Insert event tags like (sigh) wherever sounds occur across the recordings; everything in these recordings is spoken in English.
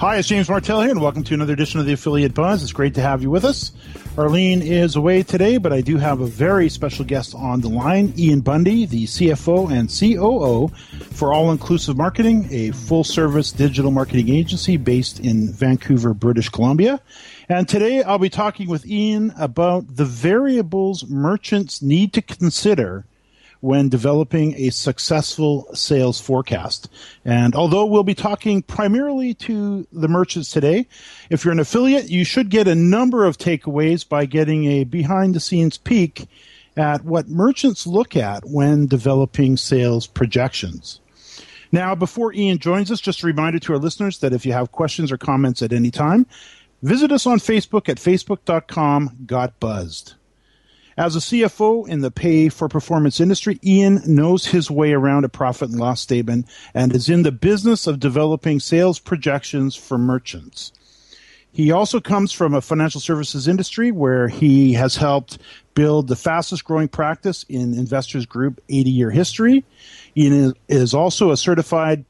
Hi, it's James Martell here, and welcome to another edition of the Affiliate Buzz. It's great to have you with us. Arlene is away today, but I do have a very special guest on the line, Ian Bundy, the CFO and COO for All Inclusive Marketing, a full service digital marketing agency based in Vancouver, British Columbia. And today I'll be talking with Ian about the variables merchants need to consider when developing a successful sales forecast. And although we'll be talking primarily to the merchants today, if you're an affiliate, you should get a number of takeaways by getting a behind the scenes peek at what merchants look at when developing sales projections. Now, before Ian joins us, just a reminder to our listeners that if you have questions or comments at any time, visit us on Facebook at facebook.com got buzzed. As a CFO in the pay for performance industry, Ian knows his way around a profit and loss statement and is in the business of developing sales projections for merchants. He also comes from a financial services industry where he has helped build the fastest growing practice in Investors Group 80 year history. Ian is also a certified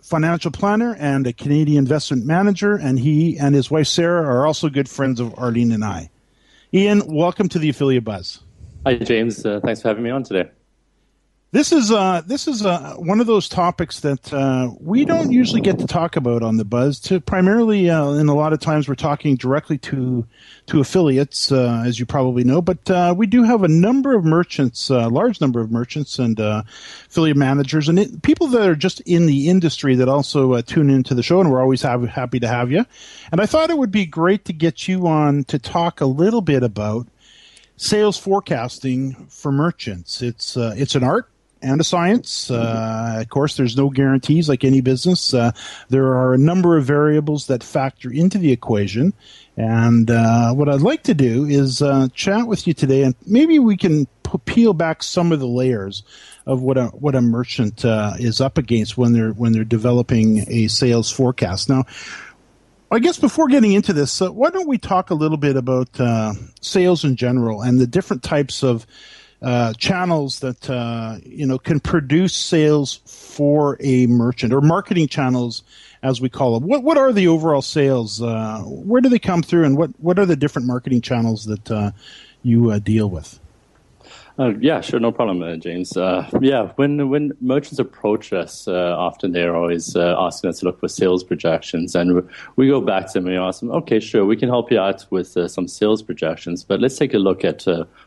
financial planner and a Canadian investment manager, and he and his wife Sarah are also good friends of Arlene and I. Ian, welcome to the Affiliate Buzz. Hi, James. Uh, thanks for having me on today. This is uh, this is uh, one of those topics that uh, we don't usually get to talk about on the Buzz. To primarily, uh, and a lot of times, we're talking directly to to affiliates, uh, as you probably know. But uh, we do have a number of merchants, a large number of merchants and affiliate managers, and it, people that are just in the industry that also tune into the show. And we're always have, happy to have you. And I thought it would be great to get you on to talk a little bit about sales forecasting for merchants. It's it's an art and a science. Uh, of course, there's no guarantees like any business. Uh, there are a number of variables that factor into the equation. And uh, what I'd like to do is uh, chat with you today, and maybe we can p- peel back some of the layers of what a what a merchant uh, is up against when they're when they're developing a sales forecast. Now, I guess before getting into this, uh, why don't we talk a little bit about sales in general and the different types of uh, channels that uh, you know can produce sales for a merchant or marketing channels as we call them. What what are the overall sales? Uh, where do they come through, and what what are the different marketing channels that uh, you uh, deal with? Uh, yeah, sure, no problem, uh, James. Uh, yeah, when when merchants approach us, uh, often they're always uh, asking us to look for sales projections, and we go back to them and we ask them, okay, sure, we can help you out with uh, some sales projections, but let's take a look at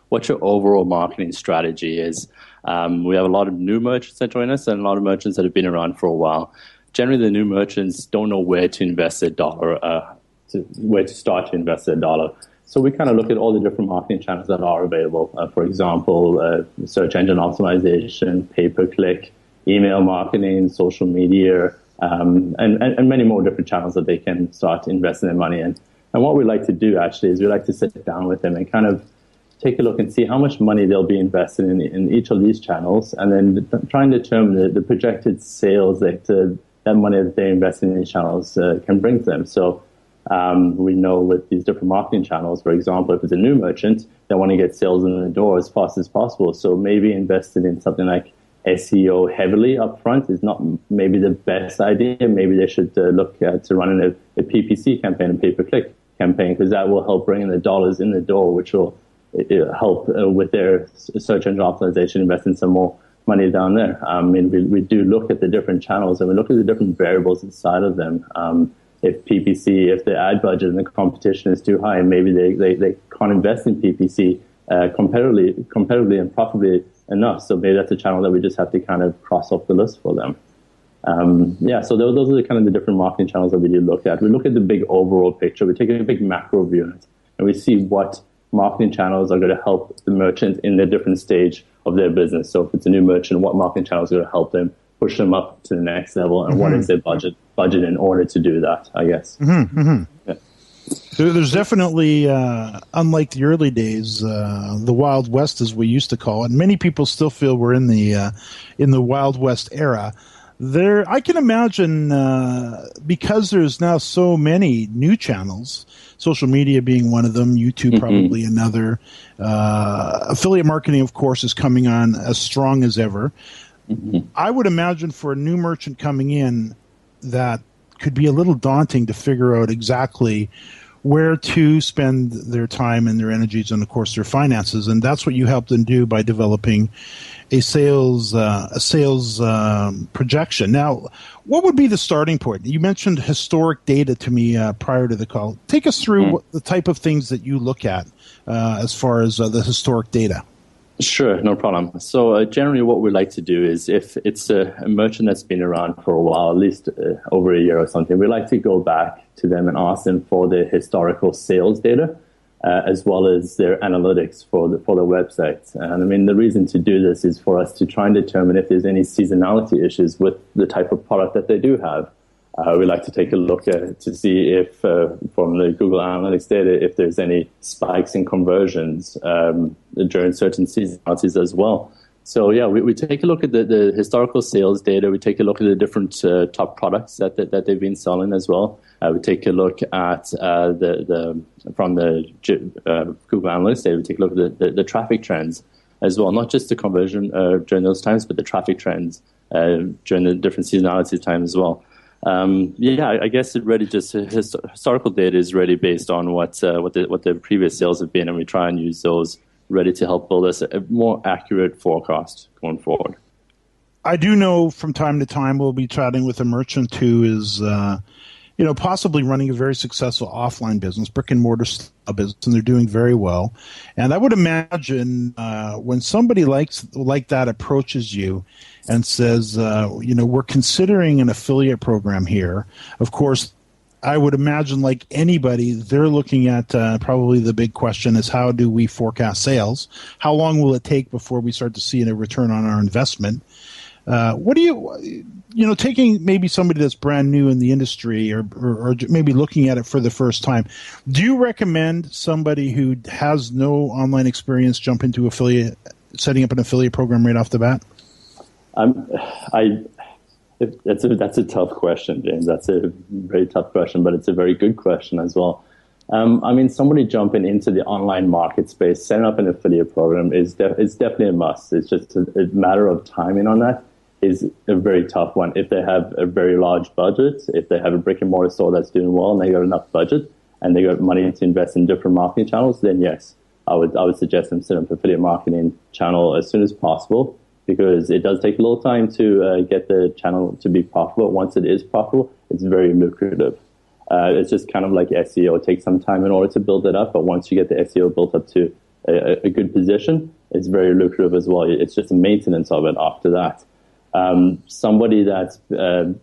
what your overall marketing strategy is. Um, we have a lot of new merchants that join us, and a lot of merchants that have been around for a while generally the new merchants don't know where to invest their dollar, to, where to start to invest their dollar. So we kind of look at all the different marketing channels that are available. Uh, for example, uh, search engine optimization, pay per click, email marketing, social media, um, and, and, and, many more different channels that they can start investing their money in. And what we like to do actually is we like to sit down with them and kind of take a look and see how much money they'll be invested in, in each of these channels, and then try and determine the, the projected sales that uh, that money that they invest in these channels uh, can bring to them. So um, we know with these different marketing channels, for example, if it's a new merchant, they want to get sales in the door as fast as possible. So maybe investing in something like SEO heavily upfront is not maybe the best idea. Maybe they should uh, look to running a, a PPC campaign, a pay-per-click campaign, because that will help bring in the dollars in the door, which will uh, help uh, with their search engine optimization, investing some more money down there. I mean, we, we do look at the different channels and we look at the different variables inside of them. Um, if PPC, if the ad budget and the competition is too high, maybe they, they, they can't invest in PPC uh, competitively, competitively and profitably enough. So maybe that's a channel that we just have to kind of cross off the list for them. Um, yeah, so those, those are the kind of the different marketing channels that we do look at. We look at the big overall picture. We take a big macro view on it, and we see what marketing channels are going to help the merchant in their different stage of their business. So if it's a new merchant, what marketing channels are going to help them push them up to the next level, and mm-hmm. what is their budget budget in order to do that? I guess. Mm-hmm, mm-hmm. Yeah. there's definitely, uh, unlike the early days, uh, the Wild West, as we used to call it. Many people still feel we're in the uh, in the Wild West era. There, I can imagine uh, because there's now so many new channels, social media being one of them, YouTube mm-hmm. probably another. Uh, affiliate marketing, of course, is coming on as strong as ever. Mm-hmm. I would imagine for a new merchant coming in that could be a little daunting to figure out exactly where to spend their time and their energies and of course their finances. And that's what you help them do by developing a sales uh, a sales um, projection. Now what would be the starting point? You mentioned historic data to me uh, prior to the call. Take us through mm. what, the type of things that you look at uh, as far as uh, the historic data Sure, no problem. So uh, generally, what we like to do is if it's a, a, merchant that's been around for a while, at least uh, over a year or something, we like to go back to them and ask them for their historical sales data, uh, as well as their analytics for the for their websites. And I mean, the reason to do this is for us to try and determine if there's any seasonality issues with the type of product that they do have. Uh, we like to take a look at to see if, uh, from the Google Analytics data, if there's any spikes in conversions um, during certain seasonalities as well. So yeah, we, we take a look at the, the historical sales data. We take a look at the different uh, top products that, that, that they've been selling as well. Uh, we take a look at uh, the the from the uh, Google Analytics data. We take a look at the, the, the traffic trends as well, not just the conversion during those times, but the traffic trends during the different seasonality times as well. Um, yeah, I guess it really just his, historical data is really based on what uh, what the what the previous sales have been, and we try and use those ready to help build us a more accurate forecast going forward. I do know from time to time we'll be chatting with a merchant who is, uh, you know, possibly running a very successful offline business, brick and mortar business, and they're doing very well. And I would imagine uh, when somebody likes like that approaches you and says, uh, you know, we're considering an affiliate program here. Of course, I would imagine, like anybody, they're looking at uh, probably the big question is how do we forecast sales? How long will it take before we start to see a return on our investment? Uh, what do you, you know, taking maybe somebody that's brand new in the industry or, or, or, maybe looking at it for the first time, do you recommend somebody who has no online experience jump into affiliate, setting up an affiliate program right off the bat? Um, I that's a that's a tough question, James. That's a very tough question, but it's a very good question as well. Um, I mean, somebody jumping into the online market space, setting up an affiliate program is def- it's definitely a must. It's just a, a, matter of timing on that is a very tough one. If they have a very large budget, if they have a brick and mortar store that's doing well and they got enough budget and they got money to invest in different marketing channels, then yes, I would I would suggest them set up affiliate marketing channel as soon as possible because it does take a little time to uh, get the channel to be profitable. Once it is profitable, it's very lucrative. Uh, it's just kind of like SEO. It takes some time in order to build it up, but once you get the SEO built up to a, a good position, it's very lucrative as well. It's just a maintenance of it after that. Um, somebody that's uh,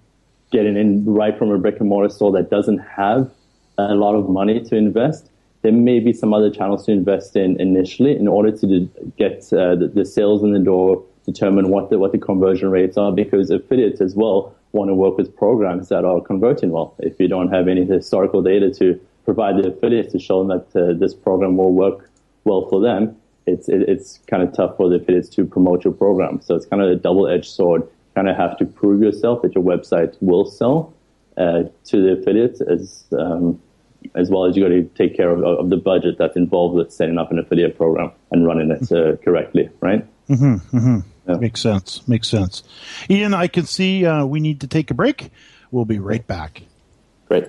getting in right from a brick and mortar store that doesn't have a lot of money to invest, there may be some other channels to invest in initially in order to get uh, the, the, sales in the door, determine what the what the conversion rates are, because affiliates as well want to work with programs that are converting well. If you don't have any historical data to provide the affiliates to show them that uh, this program will work well for them, it's it, it's kind of tough for the affiliates to promote your program. So it's kind of a double edged sword. You kind of have to prove yourself that your website will sell uh, to the affiliates as um, as well as you got to take care of, of, the budget that's involved with setting up an affiliate program and running it uh, correctly, right? Mm-hmm, mm-hmm. Yeah. Makes sense. Makes sense. Ian, I can see uh, we need to take a break. We'll be right back. Great.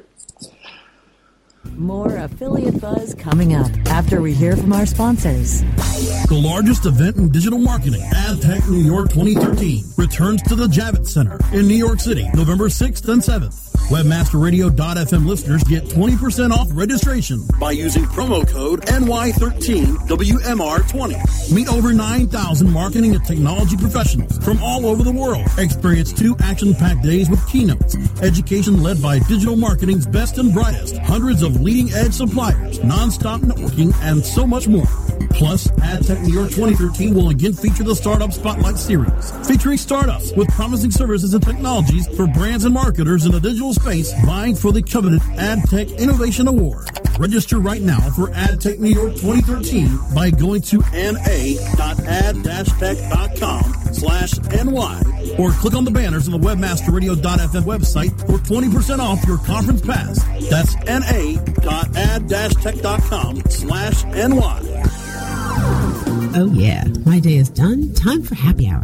More affiliate buzz coming up after we hear from our sponsors. The largest event in digital marketing, AdTech New York 2013, returns to the Javits Center in New York City, November 6th and 7th. WebmasterRadio.fm listeners get 20% off registration by using promo code NY13WMR20. Meet over 9,000 marketing and technology professionals from all over the world. Experience two action-packed days with keynotes, education led by digital marketing's best and brightest, hundreds of leading-edge suppliers, non-stop networking, and so much more. Plus, AdTech New York 2013 will again feature the Startup Spotlight Series, featuring startups with promising services and technologies for brands and marketers in the digital space vying for the coveted AdTech Innovation Award. Register right now for AdTech New York 2013 by going to na.ad-tech.com slash NY or click on the banners on the webmasterradio.fm website for 20% off your conference pass. That's na.ad-tech.com slash NY. Oh, yeah. My day is done. Time for happy hour.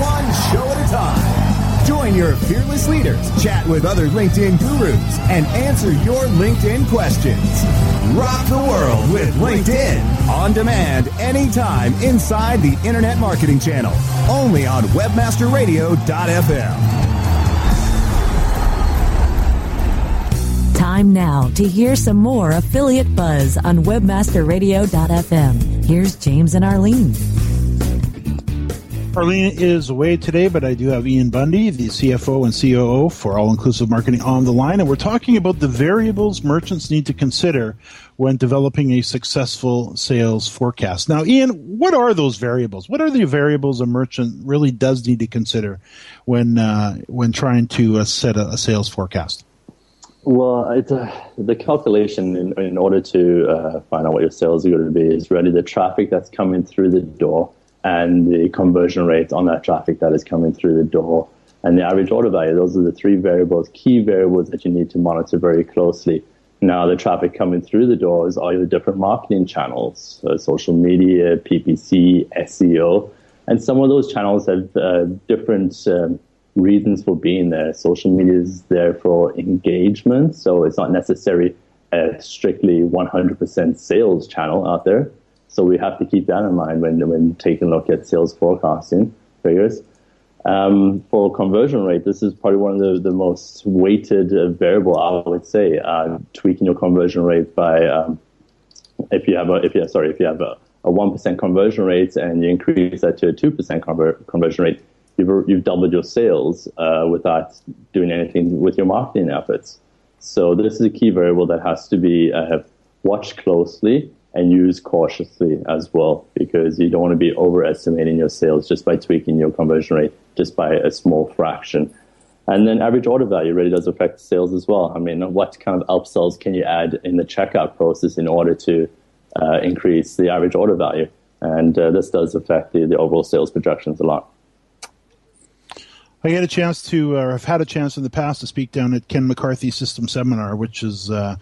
One show at a time. Join your fearless leaders, chat with other LinkedIn gurus, and answer your LinkedIn questions. Rock the world with LinkedIn. On demand, anytime, inside the Internet Marketing Channel. Only on WebmasterRadio.fm. Time now to hear some more affiliate buzz on WebmasterRadio.fm. Here's James and Arlene. Arlene is away today, but I do have Ian Bundy, the CFO and COO for All Inclusive Marketing on the line, and we're talking about the variables merchants need to consider when developing a successful sales forecast. Now, Ian, what are those variables? What are the variables a merchant really does need to consider when uh, when trying to uh, set a, a, sales forecast? Well, uh, the calculation in, in order to uh, find out what your sales are going to be is really the traffic that's coming through the door and the conversion rate on that traffic that is coming through the door and the average order value. Those are the three variables, key variables that you need to monitor very closely. Now, the traffic coming through the door is all the different marketing channels, uh, social media, PPC, SEO, and some of those channels have uh, different um, reasons for being there. Social media is there for engagement, so it's not necessarily a strictly 100% sales channel out there. So we have to keep that in mind when, when taking a look at sales forecasting figures. Um, for conversion rate, this is probably one of the, the most weighted uh, variable, I would say, uh, tweaking your conversion rate by, um, if you have a, if you sorry, if you have a, a 1% conversion rate and you increase that to a 2% conver- conversion rate, you've, you've doubled your sales uh, without doing anything with your marketing efforts. So this is a key variable that has to be uh, watched closely and use cautiously as well, because you don't want to be overestimating your sales just by tweaking your conversion rate just by a small fraction. And then average order value really does affect sales as well. I mean, what kind of upsells can you add in the checkout process in order to uh, increase the average order value? And uh, this does affect the, the overall sales projections a lot. I had a chance to, or I've had a chance in the past to speak down at Ken McCarthy System Seminar, which is, uh,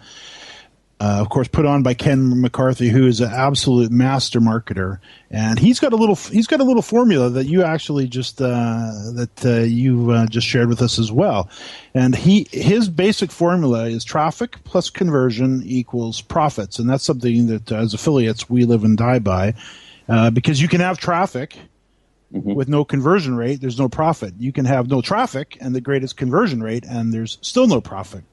uh, of course, put on by Ken McCarthy, who is an absolute master marketer, and he's got a little, he's got a little formula that you actually just uh, that uh, you uh, just shared with us as well, and he his basic formula is traffic plus conversion equals profits, and that's something that as affiliates we live and die by, uh, because you can have traffic Mm-hmm. With no conversion rate, there's no profit. You can have no traffic and the greatest conversion rate, and there's still no profit.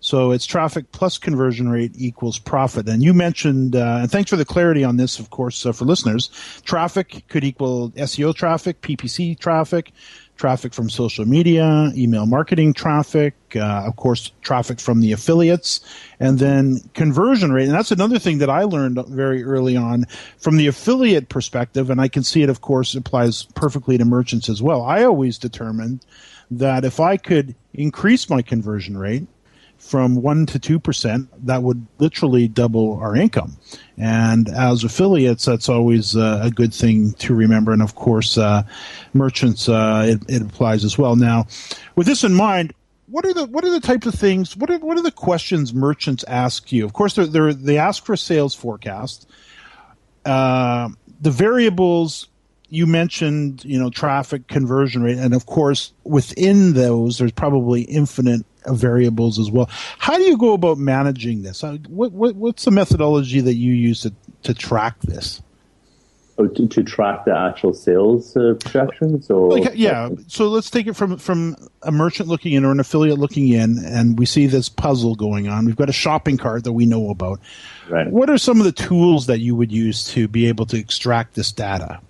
So it's traffic plus conversion rate equals profit. And you mentioned, uh, and thanks for the clarity on this, of course, uh, for listeners. Traffic could equal SEO traffic, PPC traffic, traffic from social media, email marketing traffic, uh, of course, traffic from the affiliates, and then conversion rate. And that's another thing that I learned very early on from the affiliate perspective. And I can see it, of course, applies perfectly to merchants as well. I always determined that if I could increase my conversion rate, from 1 to 2%, that would literally double our income. And as affiliates, that's always uh, a good thing to remember. And of course, uh, merchants, uh, it, it, applies as well. Now, with this in mind, what are the what are the types of things? What are what are the questions merchants ask you? Of course, they're, they're they ask for a sales forecast. Uh, the variables you mentioned, you know, traffic conversion rate, and of course, within those, there's probably infinite variables as well. How do you go about managing this? Uh, what, what, what's the methodology that you use to, to track this? Oh, to, to, track the actual sales uh, projections, or like, yeah. So let's take it from from a merchant looking in or an affiliate looking in, and we see this puzzle going on. We've got a shopping cart that we know about. Right. What are some of the tools that you would use to be able to extract this data?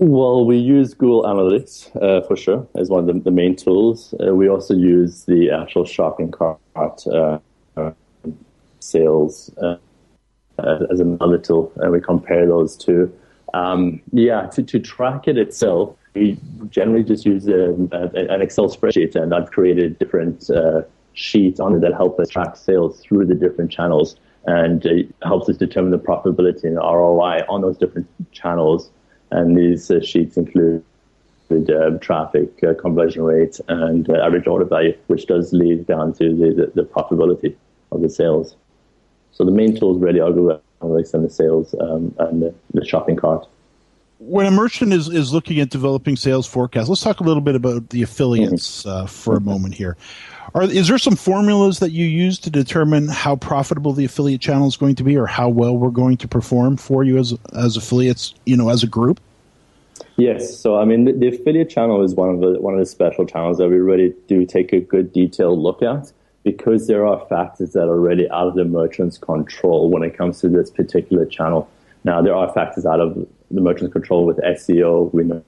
Well, we use Google Analytics uh, for sure as one of the, the main tools. Uh, we also use the actual shopping cart uh, sales uh, as another tool, and we compare those two. Um, yeah, to, to track it itself, we generally just use a, a, an Excel spreadsheet, and I've created different uh, sheets on it that help us track sales through the different channels, and helps us determine the profitability and ROI on those different channels and these sheets include uh, traffic, uh, conversion rate, and uh, average order value, which does lead down to the, the, the, profitability of the sales. So the main tools really are Google Analytics and the sales um, and the, the, shopping cart. When a merchant is, is looking at developing sales forecasts, let's talk a little bit about the affiliates mm-hmm. Uh, for a moment here. Are, is there some formulas that you use to determine how profitable the affiliate channel is going to be, or how well we're going to perform for you as as affiliates, you know, as a group? Yes. So I mean, the, the affiliate channel is one of the one of the special channels that we really do take a good detailed look at because there are factors that are really out of the merchant's control when it comes to this particular channel. Now, there are factors out of the merchant's control with SEO, we know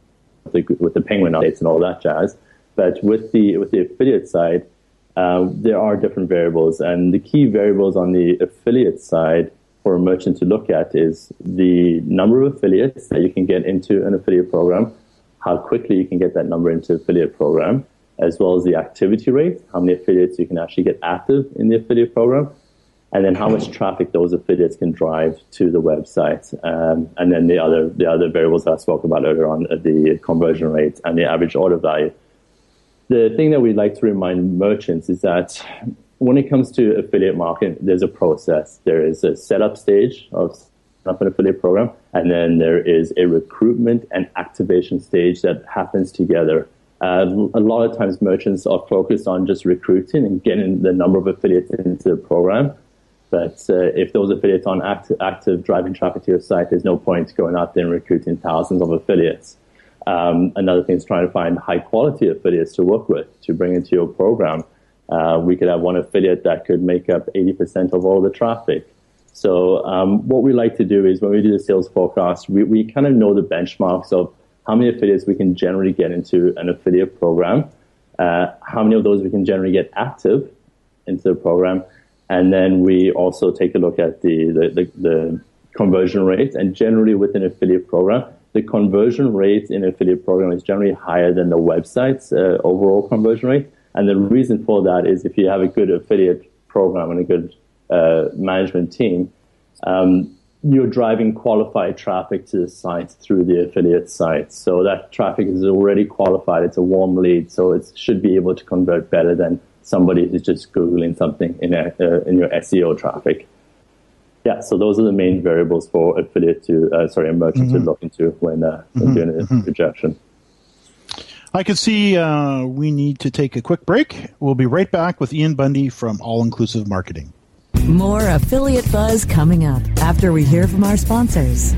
with the Penguin updates and all that jazz. But with the with the affiliate side, um, there are different variables, and the key variables on the affiliate side for a merchant to look at is the number of affiliates that you can get into an affiliate program, how quickly you can get that number into affiliate program, as well as the activity rate, how many affiliates you can actually get active in the affiliate program, and then how much traffic those affiliates can drive to the website, um, and then the other the other variables that I spoke about earlier on, uh, the conversion rate and the average order value the thing that we like to remind merchants is that when it comes to affiliate marketing, there's a process. There is a setup stage of an affiliate program, and then there is a recruitment and activation stage that happens together. Uh, a lot of times, merchants are focused on just recruiting and getting the number of affiliates into the program. But uh, if those affiliates aren't active, active driving traffic to your site, there's no point going out there and recruiting thousands of affiliates. Um, another thing is trying to find high quality affiliates to work with to bring into your program. Uh, we could have one affiliate that could make up 80% of all the traffic. So um, what we like to do is when we do the sales forecast, we, we kind of know the benchmarks of how many affiliates we can generally get into an affiliate program, uh, how many of those we can generally get active into the program, and then we also take a look at the, the, the, the conversion rate. And generally, with an affiliate program, the conversion rate in affiliate program is generally higher than the website's uh, overall conversion rate. And the reason for that is if you have a good affiliate program and a good uh, management team, um, you're driving qualified traffic to the site through the affiliate site. So that traffic is already qualified. It's a warm lead. So it should be able to convert better than somebody who's just Googling something in, a, uh, in your SEO traffic. Yeah, so those are the main variables for affiliate to, uh, sorry, a merchant mm-hmm. to look into when, uh, when mm-hmm. doing a mm-hmm. projection. I can see uh, we need to take a quick break. We'll be right back with Ian Bundy from All Inclusive Marketing. More affiliate buzz coming up after we hear from our sponsors.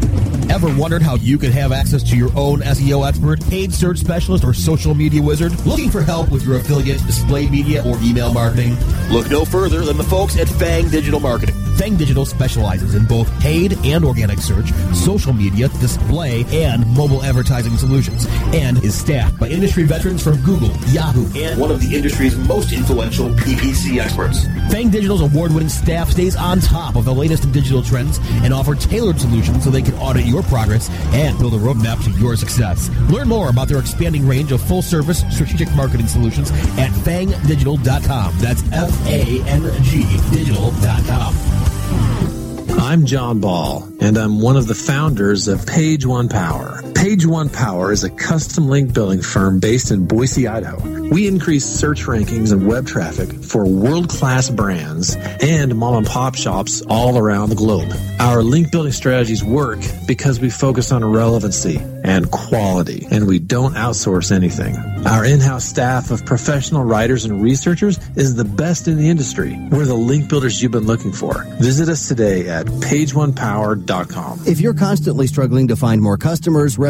Ever wondered how you could have access to your own SEO expert, paid search specialist, or social media wizard? Looking for help with your affiliate, display media, or email marketing? Look no further than the folks at Fang Digital Marketing. Fang Digital specializes in both paid and organic search, social media, display, and mobile advertising solutions, and is staffed by industry veterans from Google, Yahoo, and one of the industry's most influential PPC experts. Fang Digital's award-winning staff stays on top of the latest digital trends and offer tailored solutions so they can audit your progress and build a roadmap to your success. Learn more about their expanding range of full-service strategic marketing solutions at fangdigital.com. That's F-A-N-G digital.com. I'm John Ball, and I'm one of the founders of Page One Power. Page One Power is a custom link building firm based in Boise, Idaho. We increase search rankings and web traffic for world class brands and mom and pop shops all around the globe. Our link building strategies work because we focus on relevancy and quality, and we don't outsource anything. Our in house staff of professional writers and researchers is the best in the industry. We're the link builders you've been looking for. Visit us today at pageonepower.com. If you're constantly struggling to find more customers,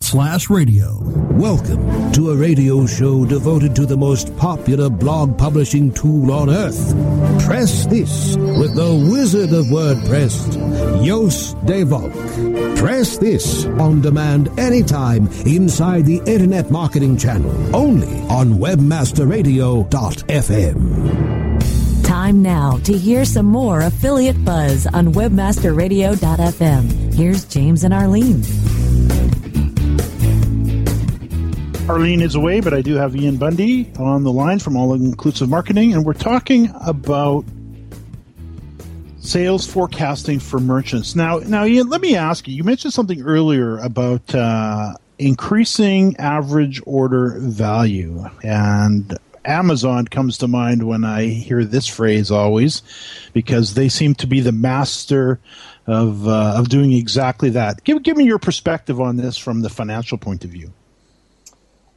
slash radio. Welcome to a radio show devoted to the most popular blog publishing tool on earth. Press this with the wizard of WordPress, Joost de Valk. Press this on demand anytime inside the Internet Marketing Channel, only on WebmasterRadio.fm. Time now to hear some more affiliate buzz on webmasterradio.fm. Here's James and Arlene. Arlene is away, but I do have Ian Bundy on the line from All Inclusive Marketing, and we're talking about sales forecasting for merchants. Now, now, Ian, let me ask you. You mentioned something earlier about uh, increasing average order value, and Amazon comes to mind when I hear this phrase always, because they seem to be the master of uh, of doing exactly that. Give give me your perspective on this from the financial point of view.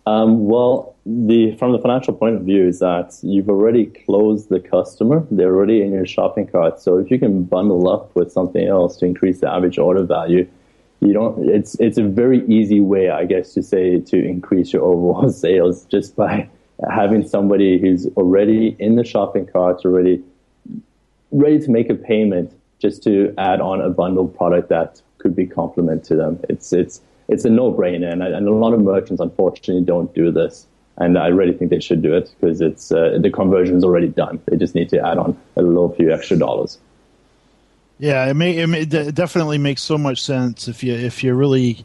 Um, well, the from the financial point of view is that you've already closed the customer; they're already in your shopping cart. So if you can bundle up with something else to increase the average order value, you don't. It's it's a very easy way, I guess, to say to increase your overall (laughs) sales just by having somebody who's already in the shopping cart, already ready to make a payment, just to add on a bundled product that could be complement to them. It's it's it's a no-brainer, and, and a lot of merchants unfortunately don't do this. And I really think they should do it because it's uh, the conversion is already done. They just need to add on a little few extra dollars. Yeah, it may, it, may, it definitely makes so much sense if you if you really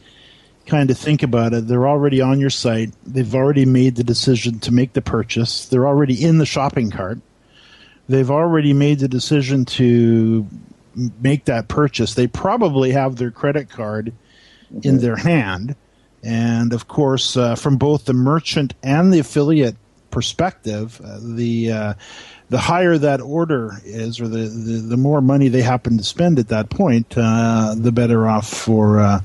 kind of think about it, they're already on your site. They've already made the decision to make the purchase. They're already in the shopping cart. They've already made the decision to make that purchase. They probably have their credit card mm-hmm. in their hand. And of course, uh, from both the merchant and the affiliate perspective, uh, the uh, the higher that order is, or the, the, the, more money they happen to spend at that point, uh, the better off for uh,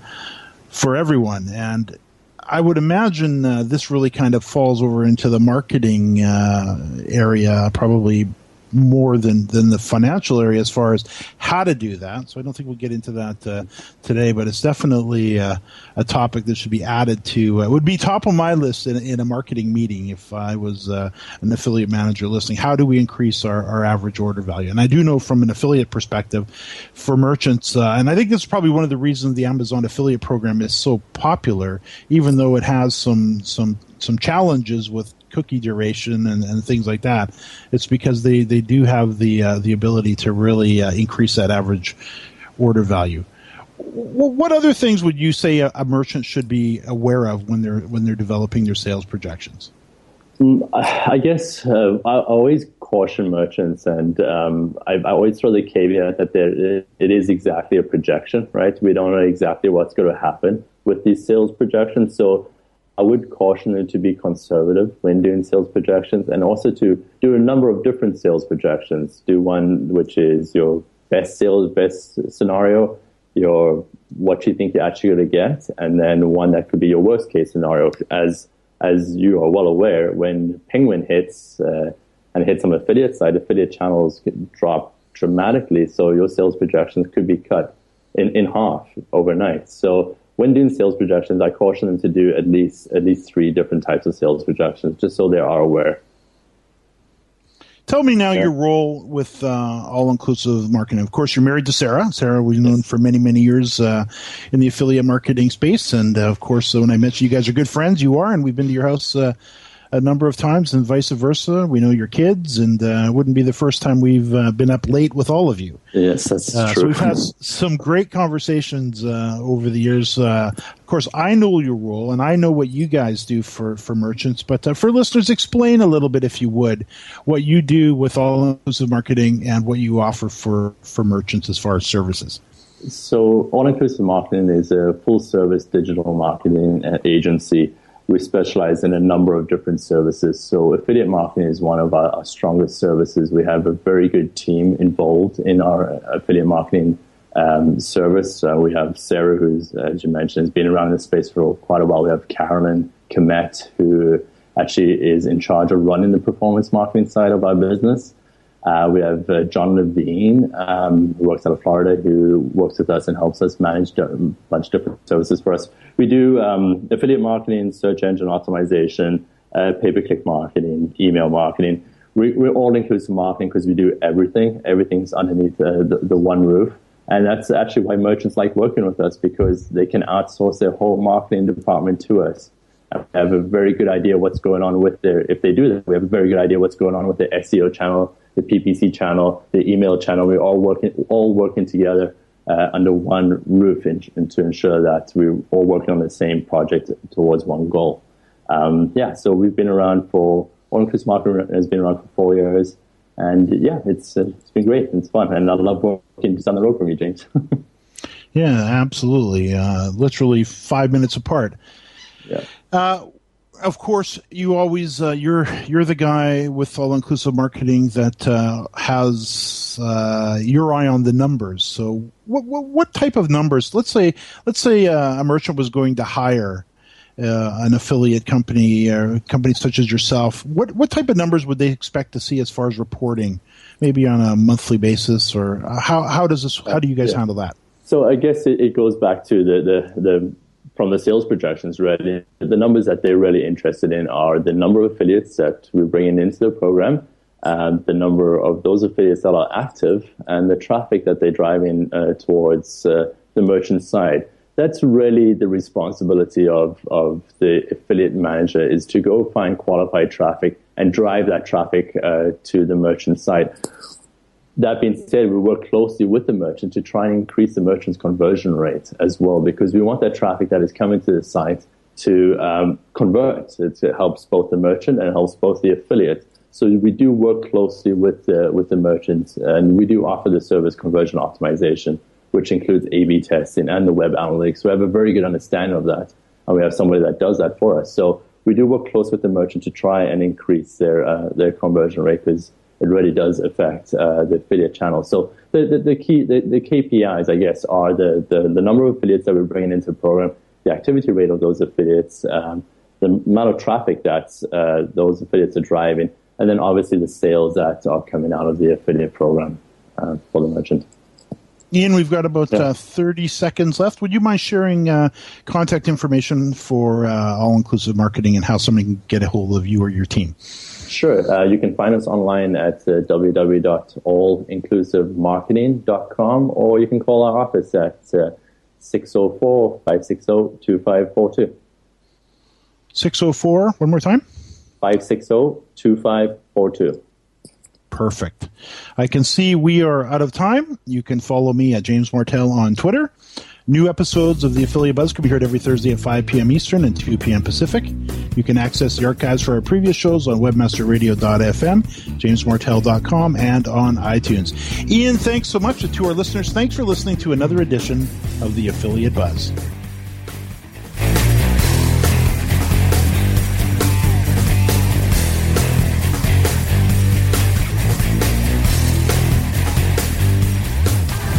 for everyone. And I would imagine uh, this really kind of falls over into the marketing uh, area, probably more than than the financial area as far as how to do that. So I don't think we'll get into that uh, today, but it's definitely uh, a topic that should be added to. Uh, would be top of my list in, in a marketing meeting if I was uh, an affiliate manager listening. How do we increase our, our average order value? And I do know from an affiliate perspective, for merchants, uh, and I think this is probably one of the reasons the Amazon affiliate program is so popular, even though it has some some some challenges with cookie duration and, and things like that. It's because they, they do have the uh, the ability to really uh, increase that average order value. what other things would you say a, a, merchant should be aware of when they're when they're developing their sales projections? Mm, I guess uh, I always caution merchants, and um, I, I, always throw the caveat that there, it is exactly a projection, right? We don't know exactly what's going to happen with these sales projections, so I would caution you to be conservative when doing sales projections and also to do a number of different sales projections. Do one which is your best sales, best scenario, your what you think you're actually going to get, and then one that could be your worst case scenario. As as you are well aware, when Penguin hits uh, and hits on affiliate side, affiliate channels drop dramatically, so your sales projections could be cut in, in half overnight. So when doing sales projections, I caution them to do at least at least three different types of sales projections, just so they are aware. Tell me now your role with uh, all inclusive marketing. Of course, you're married to Sarah. Sarah, we've known for many, many years uh, in the affiliate marketing space. And uh, of course, when I mentioned you guys are good friends, you are, and we've been to your house uh, a number of times, and vice versa. We know your kids, and uh, it wouldn't be the first time we've uh, been up late with all of you. Yes, that's uh, true. So we've had (laughs) some great conversations uh, over the years. Uh, of course, I know your role, and I know what you guys do for for merchants. But uh, for listeners, explain a little bit, if you would, what you do with all inclusive marketing and what you offer for for merchants as far as services. So, All Inclusive Marketing is a full service digital marketing agency we specialize in a number of different services. So affiliate marketing is one of our, our, strongest services. We have a very good team involved in our affiliate marketing um, service. Uh, we have Sarah, who's, as you mentioned, has been around in the space for quite a while. We have Carolyn Komet, who actually is in charge of running the performance marketing side of our business. Uh, we have uh, John Levine, um, who works out of Florida, who works with us and helps us manage a bunch of different services for us. We do um, affiliate marketing, search engine optimization, uh, pay-per-click marketing, email marketing. We, are all inclusive marketing because we do everything. Everything's underneath uh, the, the one roof. And that's actually why merchants like working with us because they can outsource their whole marketing department to us. We have a very good idea what's going on with their, if they do that, we have a very good idea what's going on with their SEO channel, the PPC channel, the email channel. We're all working, all working together uh, under one roof in, in, to ensure that we're all working on the same project towards one goal. Um, yeah, so we've been around for, All Inclusive Marketing has been around for four years. And yeah, it's, uh, it's been great. It's fun. And I love working just down the road from you, James. (laughs) yeah, absolutely. Uh, literally five minutes apart. Yeah. Uh, of course, you always uh, you're you're the guy with all inclusive marketing that uh, has uh, your eye on the numbers. So, what, what, what type of numbers? Let's say let's say uh, a merchant was going to hire uh, an affiliate company or companies such as yourself. What what type of numbers would they expect to see as far as reporting? Maybe on a monthly basis, or uh, how how does this? How do you guys yeah. handle that? So I guess it, it goes back to the, the, the from the sales projections, really, the numbers that they're really interested in are the number of affiliates that we're bringing into the program, and the number of those affiliates that are active, and the traffic that they're driving uh, towards uh, the merchant side. That's really the responsibility of, of the affiliate manager is to go find qualified traffic and drive that traffic uh, to the merchant site. That being said, we work closely with the merchant to try and increase the merchant's conversion rate as well, because we want that traffic that is coming to the site to um, convert. It, it, helps both the merchant and helps both the affiliate. So we do work closely with the, with the merchant, and we do offer the service conversion optimization, which includes A/B testing and the web analytics. We have a very good understanding of that, and we have somebody that does that for us. So we do work close with the merchant to try and increase their uh, their conversion rate because it really does affect uh, the affiliate channel. So the, the, the key, the, the, KPIs, I guess, are the, the, the, number of affiliates that we're bringing into the program the activity rate of those affiliates, um, the amount of traffic that uh, those affiliates are driving, and then obviously the sales that are coming out of the affiliate program uh, for the merchant. Ian, we've got about yeah. uh, 30 seconds left. Would you mind sharing uh, contact information for uh, all inclusive marketing and how somebody can get a hold of you or your team? Sure. Uh, you can find us online at uh, www.allinclusivemarketing.com or you can call our office at uh, 604 560 2542. 604, one more time? 560 2542. Perfect. I can see we are out of time. You can follow me at James Martell on Twitter. New episodes of the Affiliate Buzz can be heard every Thursday at 5 p.m. Eastern and 2 p.m. Pacific. You can access the archives for our previous shows on webmasterradio.fm, jamesmartell.com, and on iTunes. Ian, thanks so much. To our listeners, thanks for listening to another edition of the Affiliate Buzz.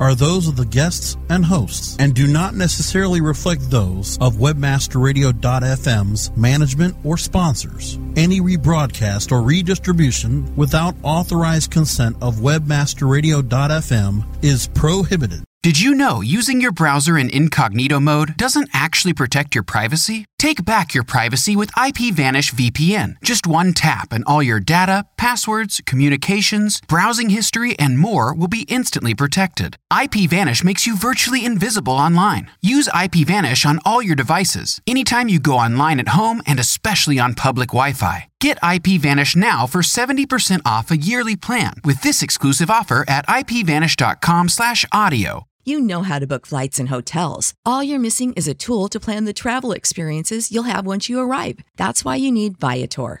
are those of the guests and hosts and do not necessarily reflect those of webmasterradio.fm's management or sponsors. Any rebroadcast or redistribution without authorized consent of webmasterradio.fm is prohibited. Did you know using your browser in incognito mode doesn't actually protect your privacy? Take back your privacy with IPVanish VPN. Just one tap and all your data, passwords, communications, browsing history, and more will be instantly protected. IPVanish makes you virtually invisible online. Use IPVanish on all your devices, anytime you go online at home and especially on public Wi-Fi. Get IPVanish now for 70% off a yearly plan with this exclusive offer at ipvanish.com/audio. You know how to book flights and hotels. All you're missing is a tool to plan the travel experiences you'll have once you arrive. That's why you need Viator.